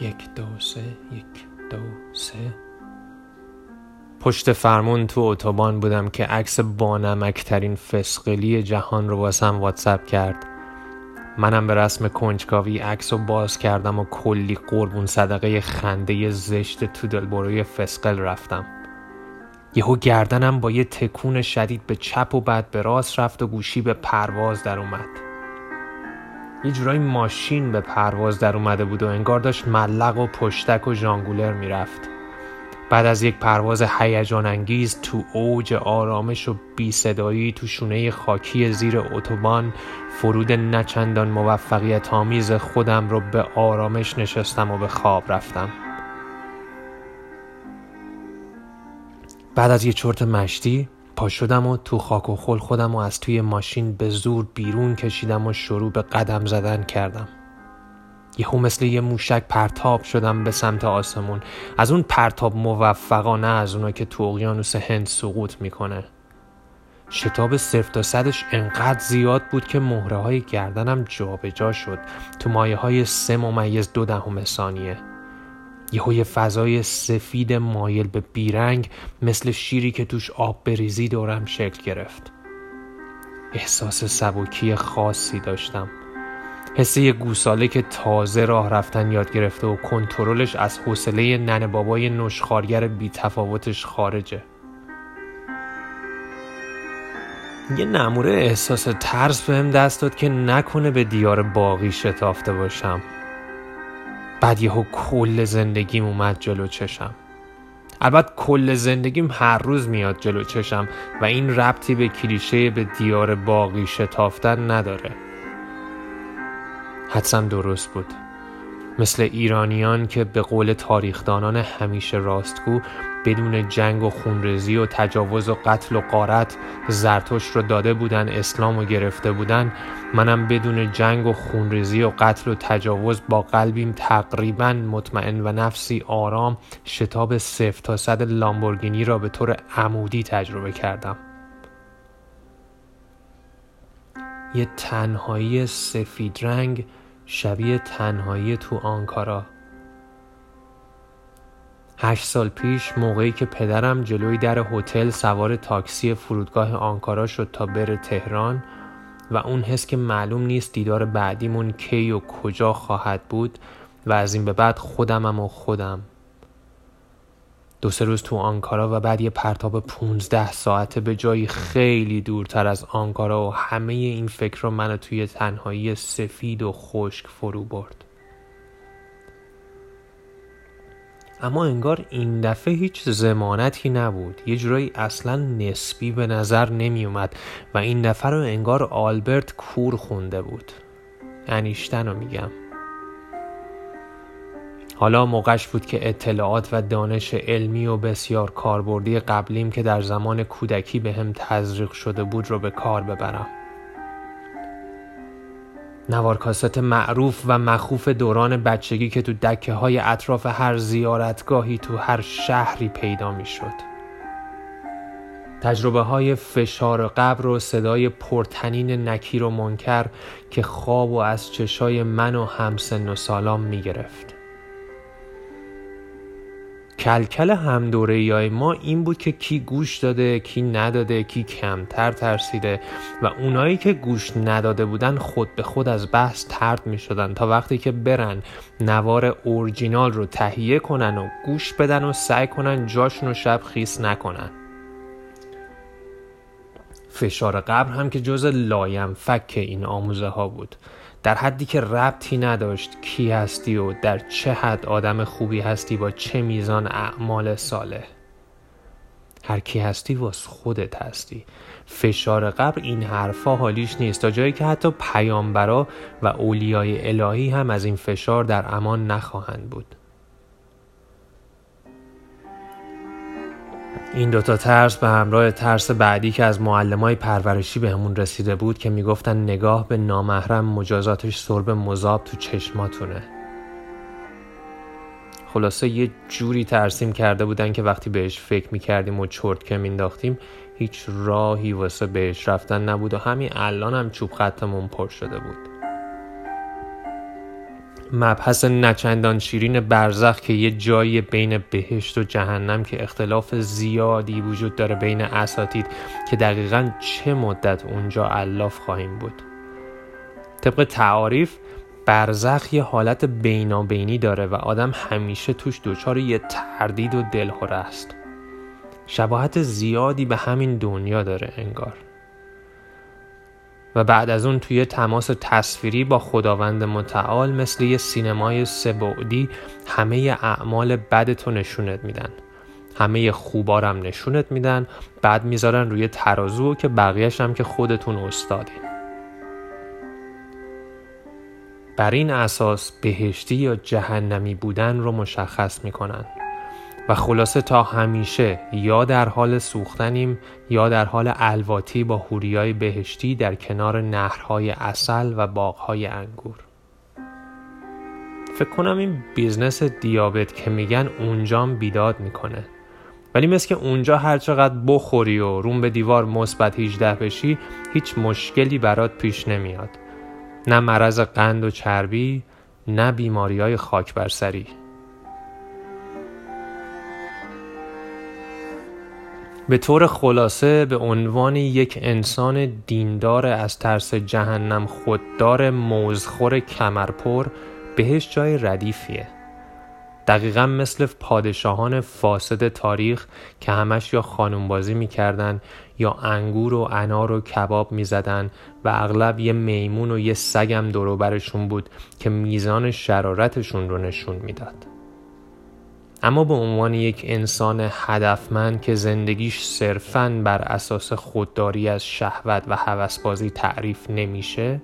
یک دو سه یک دو سه. پشت فرمون تو اتوبان بودم که عکس بانمکترین فسقلی جهان رو واسم واتساپ کرد. منم به رسم کنجکاوی عکس رو باز کردم و کلی قربون صدقه خنده زشت تو دلبروی فسقل رفتم. یهو گردنم با یه تکون شدید به چپ و بعد به راست رفت و گوشی به پرواز در اومد. یه جورایی ماشین به پرواز در اومده بود و انگار داشت ملق و پشتک و ژانگولر می‌رفت. بعد از یک پرواز هیجان انگیز تو اوج آرامش و بی صدایی تو شونه خاکی زیر اتوبان فرود نچندان موفقیت آمیز خودم رو به آرامش نشستم و به خواب رفتم. بعد از یه چرت مشتی پا شدم و تو خاک و خل خودم و از توی ماشین به زور بیرون کشیدم و شروع به قدم زدن کردم. یهو مثل یه موشک پرتاب شدم به سمت آسمون. از اون پرتاب موفقانه از اونا که تو اقیانوس هند سقوط می‌کنه. شتاب صرف تا صدش انقدر زیاد بود که مهره های گردنم جابجا جا شد. تو مایه های سه ممیز دو دهم ثانیه. یهو یه فضای سفید مایل به بیرنگ مثل شیری که توش آب بریزی دورم شکل گرفت. احساس سبکی خاصی داشتم. حس یه گوساله که تازه راه رفتن یاد گرفته و کنترلش از حوصله نن بابای نشخارگر بی تفاوتش خارجه. یه نموره احساس ترس بهم دست داد که نکنه به دیار باقی شتافته باشم. بعد یهو کل زندگیم اومد جلو چشم. البته کل زندگیم هر روز میاد جلو چشم و این ربطی به کلیشه به دیار باقی شتافتن نداره. حدسم درست بود. مثل ایرانیان که به قول تاریخدانان همیشه راستگو بدون جنگ و خونریزی و تجاوز و قتل و قارت زرتوش رو داده بودن اسلام و گرفته بودن. منم بدون جنگ و خونریزی و قتل و تجاوز با قلبیم تقریبا مطمئن و نفسی آرام شتاب صفر تا صد لامبورگینی را به طور عمودی تجربه کردم. یه تنهایی سفید رنگ شبیه تنهایی تو آنکارا. هشت سال پیش موقعی که پدرم جلوی در هتل سوار تاکسی فرودگاه آنکارا شد تا بره تهران و اون حس که معلوم نیست دیدار بعدیمون کی و کجا خواهد بود و از این به بعد خودمم و خودم. دو سه روز تو آنکارا و بعد یه پرتاب پونزده ساعته به جایی خیلی دورتر از آنکارا و همه این فکر رو منو توی تنهایی سفید و خشک فرو برد. اما انگار این دفعه هیچ زمانتی نبود. یه جورایی اصلا نسبی به نظر نمی اومد و این دفعه رو انگار آلبرت کور خونده بود. انیشتن رو میگم. حالا موقعش بود که اطلاعات و دانش علمی و بسیار کاربردی قبلیم که در زمان کودکی به هم تزریق شده بود رو به کار ببرم نوارکاست معروف و مخوف دوران بچگی که تو دکه های اطراف هر زیارتگاهی تو هر شهری پیدا می شد. تجربه های فشار قبر و صدای پرتنین نکیر و منکر که خواب و از چشای من و همسن و سالام می گرفت. کلکل هم دوره ما این بود که کی گوش داده کی نداده کی کمتر ترسیده و اونایی که گوش نداده بودن خود به خود از بحث ترد می شدن تا وقتی که برن نوار اورجینال رو تهیه کنن و گوش بدن و سعی کنن جاشون رو شب خیس نکنن. فشار قبر هم که جز لایم فک این آموزه ها بود. در حدی که ربطی نداشت کی هستی و در چه حد آدم خوبی هستی با چه میزان اعمال صالح. هر کی هستی واس خودت هستی. فشار قبر این حرفا حالیش نیست. تا جایی که حتی پیامبرا و اولیای الهی هم از این فشار در امان نخواهند بود. این دوتا ترس به همراه ترس بعدی که از معلمای پرورشی به همون رسیده بود که می‌گفتن نگاه به نامحرم مجازاتش سرب مذاب تو چشماتونه. خلاصه یه جوری ترسیم کرده بودن که وقتی بهش فکر می‌کردیم و چرت که مینداختیم هیچ راهی واسه بهش رفتن نبود و همین الان هم چوب خطمون پر شده بود. مبحث نچندان شیرین برزخ که یه جایی بین بهشت و جهنم که اختلاف زیادی وجود داره بین اساتید که دقیقا چه مدت اونجا علاف خواهیم بود. طبق تعاریف برزخ یه حالت بینابینی داره و آدم همیشه توش دچار یه تردید و دلخوره است. شباهت زیادی به همین دنیا داره انگار. و بعد از اون توی تماس تصویری با خداوند متعال مثل یه سینمای سبعدی همه اعمال بدتو نشونت میدن. همه خوبارم نشونت میدن. بعد می‌ذارن روی ترازو که بقیهش هم که خودتون استادین بر این اساس بهشتی یا جهنمی بودن رو مشخص می‌کنن. و خلاصه تا همیشه یا در حال سوختنیم یا در حال الواتی با هوریای بهشتی در کنار نهرهای اصل و باغهای انگور. فکر کنم این business دیابت که میگن اونجام بیداد می‌کنه. ولی مثل اینکه اونجا هر چقدر بخوری و روم به دیوار مثبت 18 بشی هیچ مشکلی برات پیش نمیاد. نه مرض قند و چربی نه بیماری های خاک برسری به طور خلاصه به عنوان یک انسان دیندار از ترس جهنم خوددار موزخور کمرپر بهش جای ردیفیه دقیقا مثل پادشاهان فاسد تاریخ که همش یا خانومبازی می‌کردن یا انگور و انار و کباب می‌زدن و اغلب یه میمون و یه سگم دروبرشون بود که میزان شرارتشون رو نشون می‌داد. اما به عنوان یک انسان هدفمند که زندگیش صرفاً بر اساس خودداری از شهوت و هوسبازی تعریف نمیشه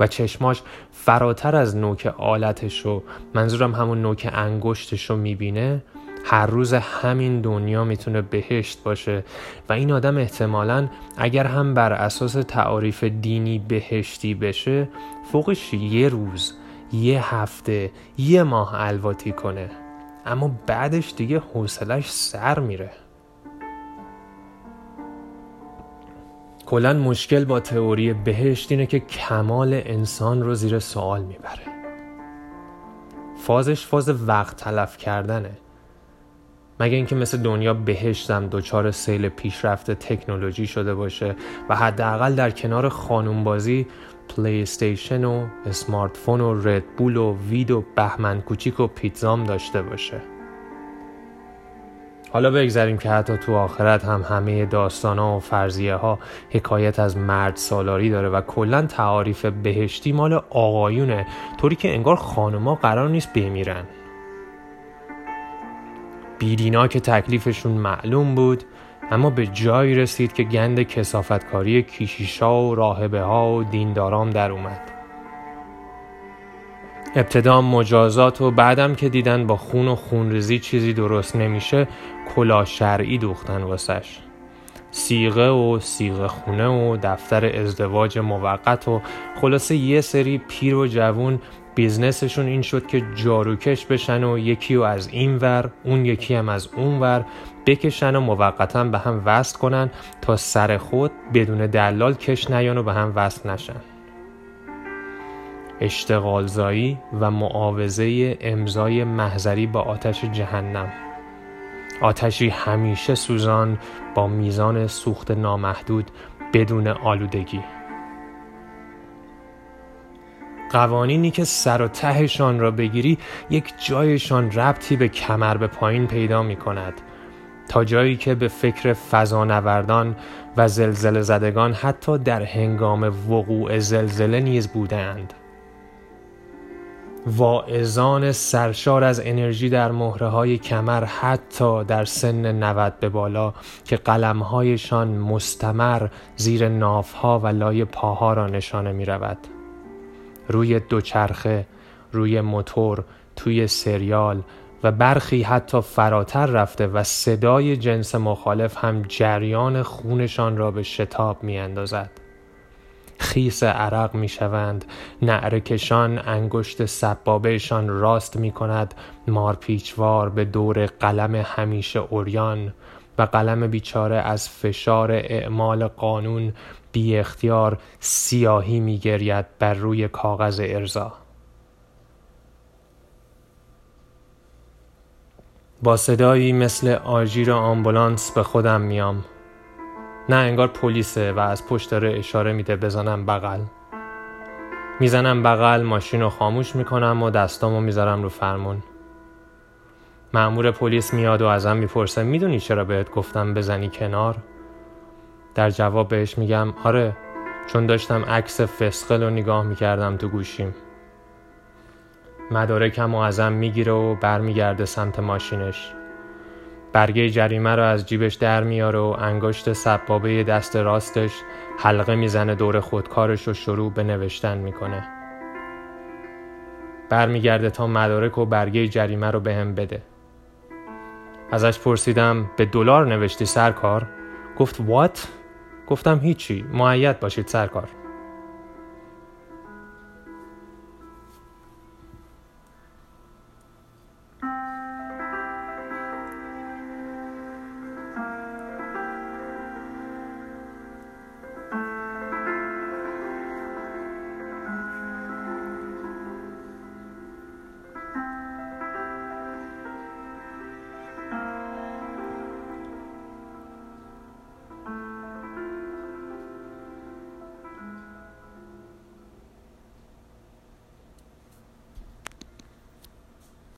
و چشماش فراتر از نوک آلتش رو منظورم همون نوک انگشتش رو می‌بینه هر روز همین دنیا می‌تونه بهشت باشه و این آدم احتمالا اگر هم بر اساس تعاریف دینی بهشتی بشه فوقش یه روز یه هفته یه ماه الواتی کنه. اما بعدش دیگه حوصلش سر میره. کلا مشکل با تئوری بهشت اینه که کمال انسان رو زیر سوال می‌بره. فازش فاز وقت تلف کردنه. مگه اینکه مثل دنیا بهشتم دچار سیل پیشرفت تکنولوژی شده باشه و حداقل در کنار خانوم بازی پلی استیشن و اسمارت فون و ردبول و weed و بهمن کوچیک و پیتزام داشته باشه. حالا بگذاریم که حتی تو آخرت هم همه داستان و فرضیه ها حکایت از مرد سالاری داره و کلا تعاریف بهشتی مال آقایونه. طوری که انگار خانوما قرار نیست بمیرن. بیدینا که تکلیفشون معلوم بود اما به جایی رسید که گند کسافتکاری کیشیشا و راهبه ها و دیندارام در اومد. ابتدا مجازات و بعدم که دیدن با خون و خونریزی چیزی درست نمیشه کلا شرعی دوختن واسش. صیغه و صیغه خونه و دفتر ازدواج موقت و خلاصه یه سری پیر و جوون business شون این شد که جاروکش بشن و یکی و از این ور اون یکی هم از اون ور بکشن و موقتا به هم وصل کنن تا سر خود بدون دلال کش نیان و به هم وصل نشن. اشتغالزایی و معاوضه امضای محضری با آتش جهنم. آتشی همیشه سوزان با میزان سوخت نامحدود بدون آلودگی. قوانینی که سر و تهشان را بگیری یک جایشان ربطی به کمر به پایین پیدا می کند تا جایی که به فکر فضانوردان و زلزله زدگان حتی در هنگام وقوع زلزله نیز بودند واعظان سرشار از انرژی در مهره های کمر حتی در سن 90 به بالا که قلمهایشان مستمر زیر نافها و لای پاها را نشانه می رود. روی دوچرخه، روی موتور، توی سریال و برخی حتی فراتر رفته و صدای جنس مخالف هم جریان خونشان را به شتاب می اندازد. خیس عرق می شوند نعرکشان انگشت سبابهشان راست می کند مارپیچوار به دور قلم همیشه اوریان و قلم بیچاره از فشار اعمال قانون بی اختیار سیاهی می گرید بر روی کاغذ ارزا. با صدایی مثل آژیر آمبولانس به خودم میام. نه انگار پلیسه و از پشت داره اشاره میده بزنم بغل. می‌زنم بغل ماشین رو خاموش می‌کنم و دستامو می‌ذارم رو فرمون. معمور پلیس میاد و ازم می‌پرسه می‌دونی چرا بهت گفتم بزنی کنار؟ در جواب بهش میگم آره چون داشتم عکس فسقل رو نگاه می‌کردم تو گوشیم. مدارکم و ازم می‌گیره و برمیگرده سمت ماشینش. برگه جریمه رو از جیبش در میاره و انگشت سبابه دست راستش حلقه می‌زنه دور خودکارش و شروع به نوشتن می‌کنه. برمیگرده تا مدارک و برگه جریمه رو به بده. ازش پرسیدم به دلار نوشتی سرکار؟ گفت وات؟ گفتم هیچی معید باشید سرکار.